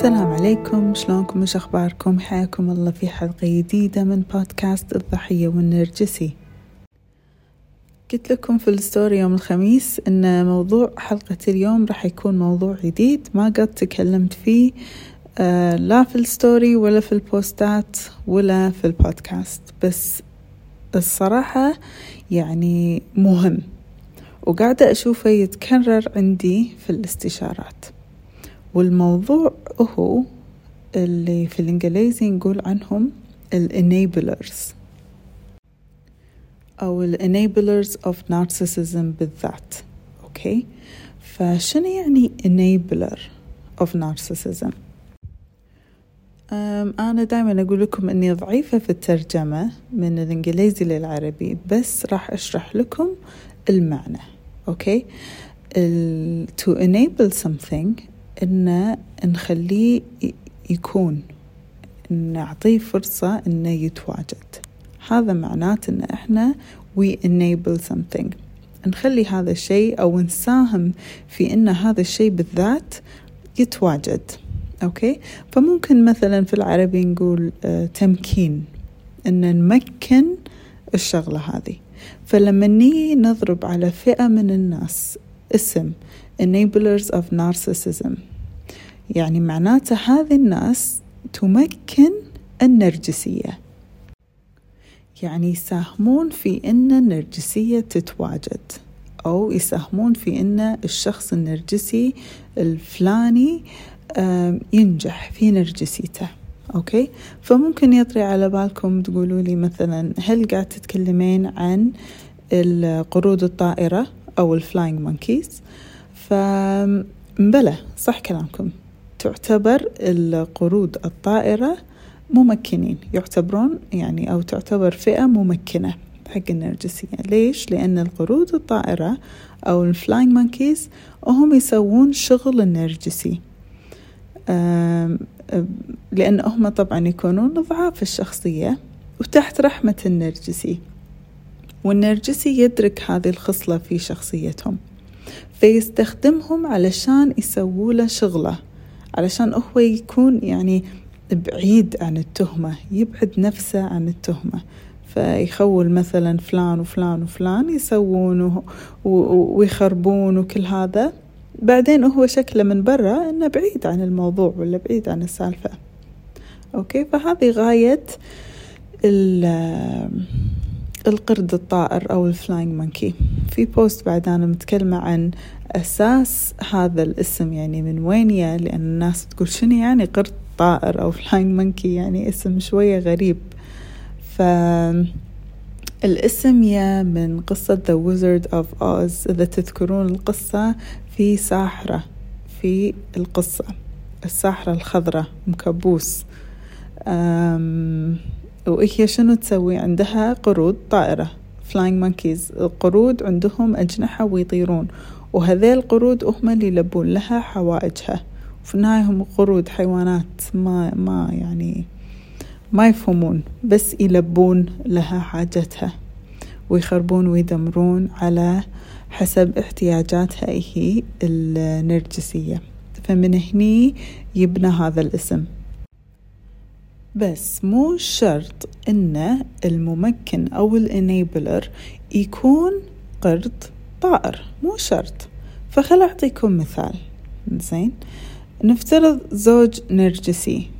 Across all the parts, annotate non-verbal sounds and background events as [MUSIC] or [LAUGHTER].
السلام عليكم. شلونكم؟ وش أخباركم؟ حياكم الله في حلقة جديدة من بودكاست الضحية والنرجسي. قلت لكم في ال story يوم الخميس أن موضوع حلقة اليوم راح يكون موضوع جديد. ما قد تكلمت فيه آه لا في ال story ولا في البوستات ولا في البودكاست. بس الصراحة يعني مهم وقاعدة أشوفه يتكرر عندي في الاستشارات. والموضوع هو اللي في الإنجليزي نقول عنهم ال enablers أو ال enablers of narcissism بالذات. أوكي؟ فشنو يعني enabler of narcissism أنا دائما أقول لكم أني ضعيفة في الترجمة من الإنجليزي للعربي بس راح أشرح لكم المعنى. okay؟ ال to enable something إن نخليه يكون نعطيه فرصة إنه يتواجد. هذا معناته إن إحنا we enable something. نخلي هذا الشيء أو نساهم في إن هذا الشيء بالذات يتواجد. okay؟ فممكن مثلا في العربي نقول آه تمكين. إن نمكن الشغلة هذه. فلما نيجي نضرب على فئة من الناس اسم enablers of narcissism. يعني معناته هذه الناس تمكن النرجسية. يعني يساهمون في أن النرجسية تتواجد أو يساهمون في أن الشخص النرجسي الفلاني ينجح في نرجسيته. okay؟ فممكن يطري على بالكم تقولوا لي مثلا هل قاعد تتكلمين عن القرود الطائرة أو ال flying monkeys فبلى صح كلامكم. تعتبر القرود الطائرة ممكنين يعتبرون يعني أو تعتبر فئة ممكنة حق النرجسية. ليش؟ لأن القرود الطائرة أو ال flying monkeys هم يسوون شغل النرجسي. لأن هم طبعا يكونون ضعاف الشخصية وتحت رحمة النرجسي. والنرجسي يدرك هذه الخصلة في شخصيتهم فيستخدمهم علشان يسووا له شغلة. علشان هو يكون يعني بعيد عن التهمة يبعد نفسه عن التهمة. فيخول مثلا فلان وفلان وفلان يسوون ويخربون وكل هذا. بعدين هو شكله من برا إنه بعيد عن الموضوع ولا بعيد عن السالفة. okay؟ فهذه غاية القرد الطائر أو ال flying monkey في post بعد أنا متكلمة عن أساس هذا الاسم يعني من وين يا لأن الناس تقول شنو يعني قرد طائر أو flying monkey يعني اسم شوية غريب. ف الاسم يا من قصة The Wizard of Oz إذا تذكرون القصة في ساحرة في القصة الساحرة الخضراء أم كبوس وهي شنو تسوي؟ عندها قرود طائرة flying monkeys القرود عندهم أجنحة ويطيرون. وهذيل القرود هم اللي يلبون لها حوائجها. وفي النهاية هم قرود حيوانات ما ما يعني ما يفهمون بس يلبون لها حاجتها. ويخربون ويدمرون على حسب احتياجاتها هي النرجسية. فمن هني يبنى هذا الاسم. بس مو شرط ان الممكن أو الانيبلر يكون قرد. طائر مو شرط. فخل أعطيكم مثال. زين. نفترض زوج نرجسي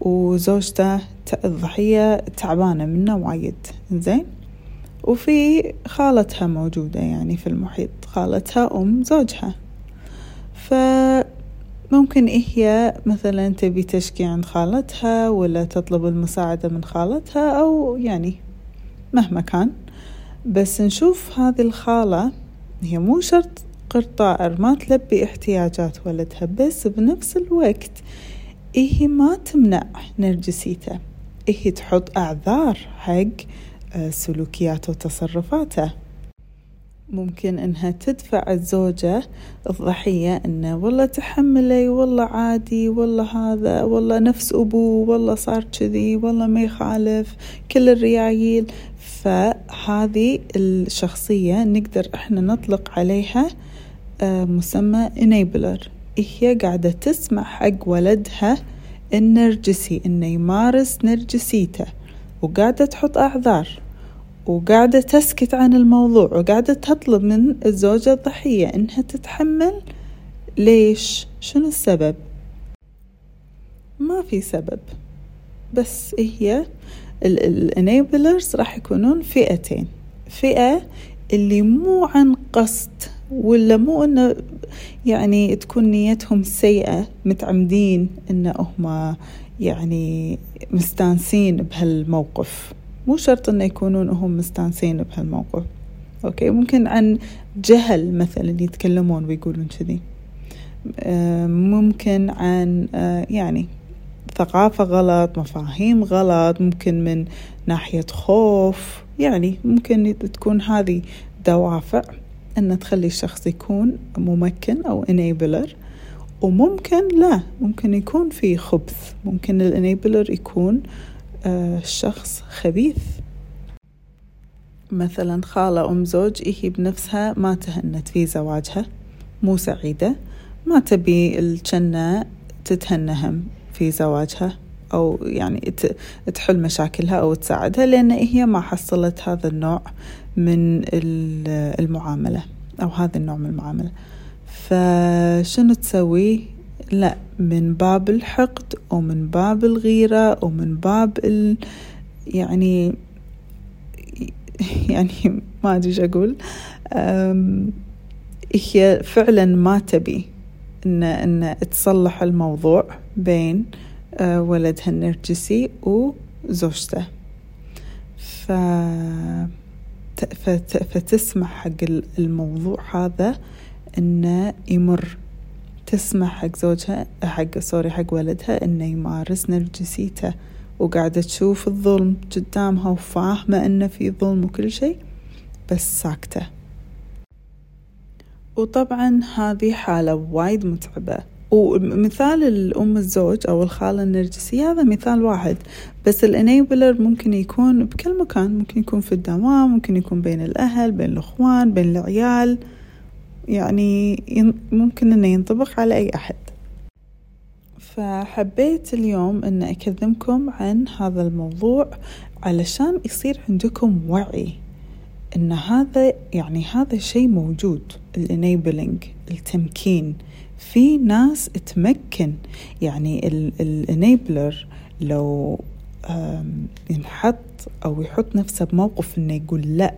وزوجته الضحية تعبانة منه وايد. زين. وفي خالتها موجودة يعني في المحيط خالتها أم زوجها. فممكن هي مثلا تبي تشكي عند خالتها ولا تطلب المساعدة من خالتها أو يعني مهما كان. بس نشوف هذه الخالة. هي مو شرط قرد طائر ما تلبي احتياجات ولدها بس بنفس الوقت إيه ما تمنع نرجسيته. إيه تحط أعذار حق سلوكياته وتصرفاته. ممكن إنها تدفع الزوجة الضحية إنه والله تحملي والله عادي والله هذا والله نفس أبوه والله صار كذي والله ما يخالف كل الريايل. فهذه الشخصية نقدر إحنا نطلق عليها مسمى enabler هي قاعدة تسمح حق ولدها النرجسي إنه يمارس نرجسيته وقاعدة تحط أعذار وقاعدة تسكت عن الموضوع وقاعدة تطلب من الزوجة الضحية إنها تتحمل ليش؟ شنو السبب؟ ما في سبب بس هي الانيبلرز راح يكونون فئتين. فئة اللي مو عن قصد ولا مو إنه يعني تكون نيتهم سيئة متعمدين إن هم يعني مستانسين بهالموقف. مو شرط إنه يكونون هم مستانسين بهالموقف. أوكي؟ ممكن عن جهل مثلا يتكلمون ويقولون كذي. آه، ممكن عن آه، يعني ثقافة غلط مفاهيم غلط ممكن من ناحية خوف. يعني ممكن تكون هذه دوافع أن تخلي الشخص يكون ممكن أو enabler. وممكن لا ممكن يكون في خبث. ممكن الانيبلر يكون آه شخص خبيث. مثلا خالة أم زوج هي بنفسها ما تهنت في زواجها مو سعيدة ما تبي الجنة تتهنهم. في زواجها أو يعني تحل مشاكلها أو تساعدها لأن هي ما حصلت هذا النوع من المعاملة أو هذا النوع من المعاملة. فشنو تسوي؟ لا من باب الحقد ومن باب الغيرة ومن باب ال يعني [LAUGHS] يعني ما أدري أقول. هي فعلا ما تبي إن إن تصلح الموضوع بين آه، ولدها النرجسي وزوجته. ف... فتسمح حق الموضوع هذا انه يمر. تسمح حق زوجها حق سوري حق ولدها انه يمارس نرجسيته. وقاعدة تشوف الظلم قدامها وفاهمة إنه في ظلم وكل شيء بس ساكتة. وطبعا هذه حالة وايد متعبة. ومثال الأم الزوج أو الخالة النرجسية هذا مثال واحد. بس الانيبلر ممكن يكون بكل مكان. ممكن يكون في الدوام ممكن يكون بين الأهل بين الأخوان بين العيال. يعني ممكن أنه ينطبق على أي أحد. فحبيت اليوم أن أكلمكم عن هذا الموضوع علشان يصير عندكم وعي. أن هذا يعني هذا شيء موجود ال enabling التمكين في ناس تمكن يعني ال enabler لو ينحط أو يحط نفسه بموقف إنه يقول لأ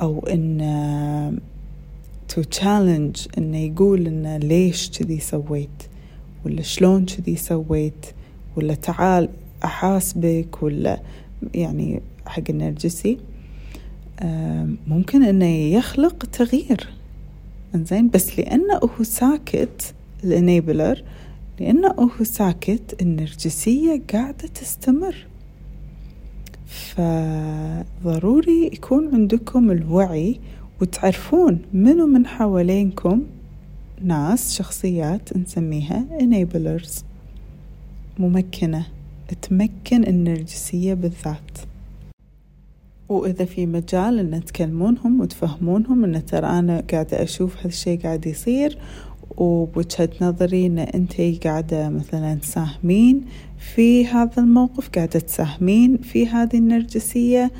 أو انه to challenge إنه يقول إنه ليش كذي سويت؟ ولا شلون كذي سويت؟ ولا تعال أحاسبك ولا يعني حق النرجسي. ممكن إنه يخلق تغيير. إنزين بس لأنه هو ساكت الانيبلر لأنه هو ساكت النرجسية قاعدة تستمر. فضروري يكون عندكم الوعي وتعرفون منو من حوالينكم ناس شخصيات نسميها enablers ممكنة تمكن النرجسية بالذات. وإذا في مجال إن تكلمونهم وتفهمونهم إن ترى أنا قاعدة أشوف هالشي قاعد يصير وبوجهة نظري إن أنتي قاعدة مثلا تساهمين في هذا الموقف قاعدة تساهمين في هذه النرجسية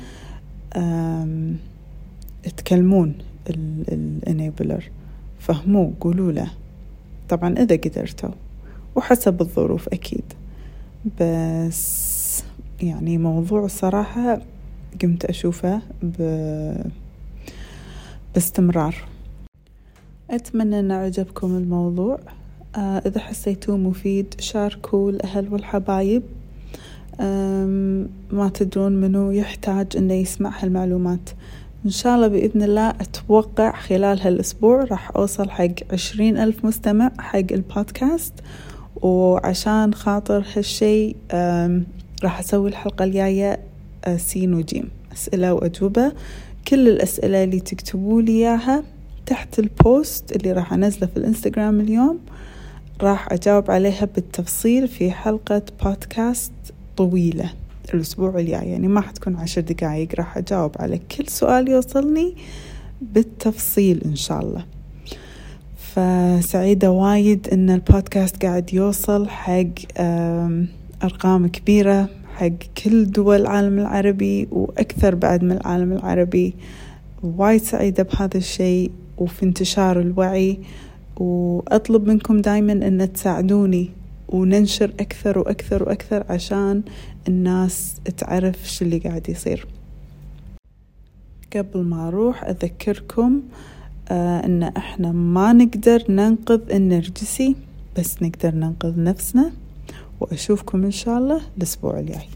تكلمون الانيبلر فهموه قولوا له. طبعا إذا قدرتوا وحسب الظروف أكيد. بس يعني موضوع صراحة قمت أشوفه ب... باستمرار. أتمنى أن عجبكم الموضوع. آه إذا حسيتوه مفيد شاركوا الأهل والحبايب. ما تدرون منو يحتاج أنه يسمع هالمعلومات. إن شاء الله بإذن الله أتوقع خلال هالأسبوع راح أوصل حق عشرين ألف مستمع حق البودكاست. وعشان خاطر هالشي راح أسوي الحلقة الجاية سين وجيم. أسئلة وأجوبة. كل الأسئلة اللي تكتبوا لي إياها تحت البوست اللي راح أنزله في الإنستغرام اليوم راح أجاوب عليها بالتفصيل في حلقة بودكاست طويلة الأسبوع الجاي. يعني ما حتكون عشر دقايق راح أجاوب على كل سؤال يوصلني بالتفصيل إن شاء الله. فسعيدة وايد إن البودكاست قاعد يوصل حق أرقام كبيرة. حق كل دول العالم العربي وأكثر بعد من العالم العربي. وايد سعيدة بهذا الشيء وفي انتشار الوعي وأطلب منكم دايما أن تساعدوني وننشر أكثر وأكثر وأكثر عشان الناس تعرف شو اللي قاعد يصير. قبل ما أروح أذكركم آه أن إحنا ما نقدر ننقذ النرجسي بس نقدر ننقذ نفسنا. وأشوفكم إن شاء الله الأسبوع الجاي.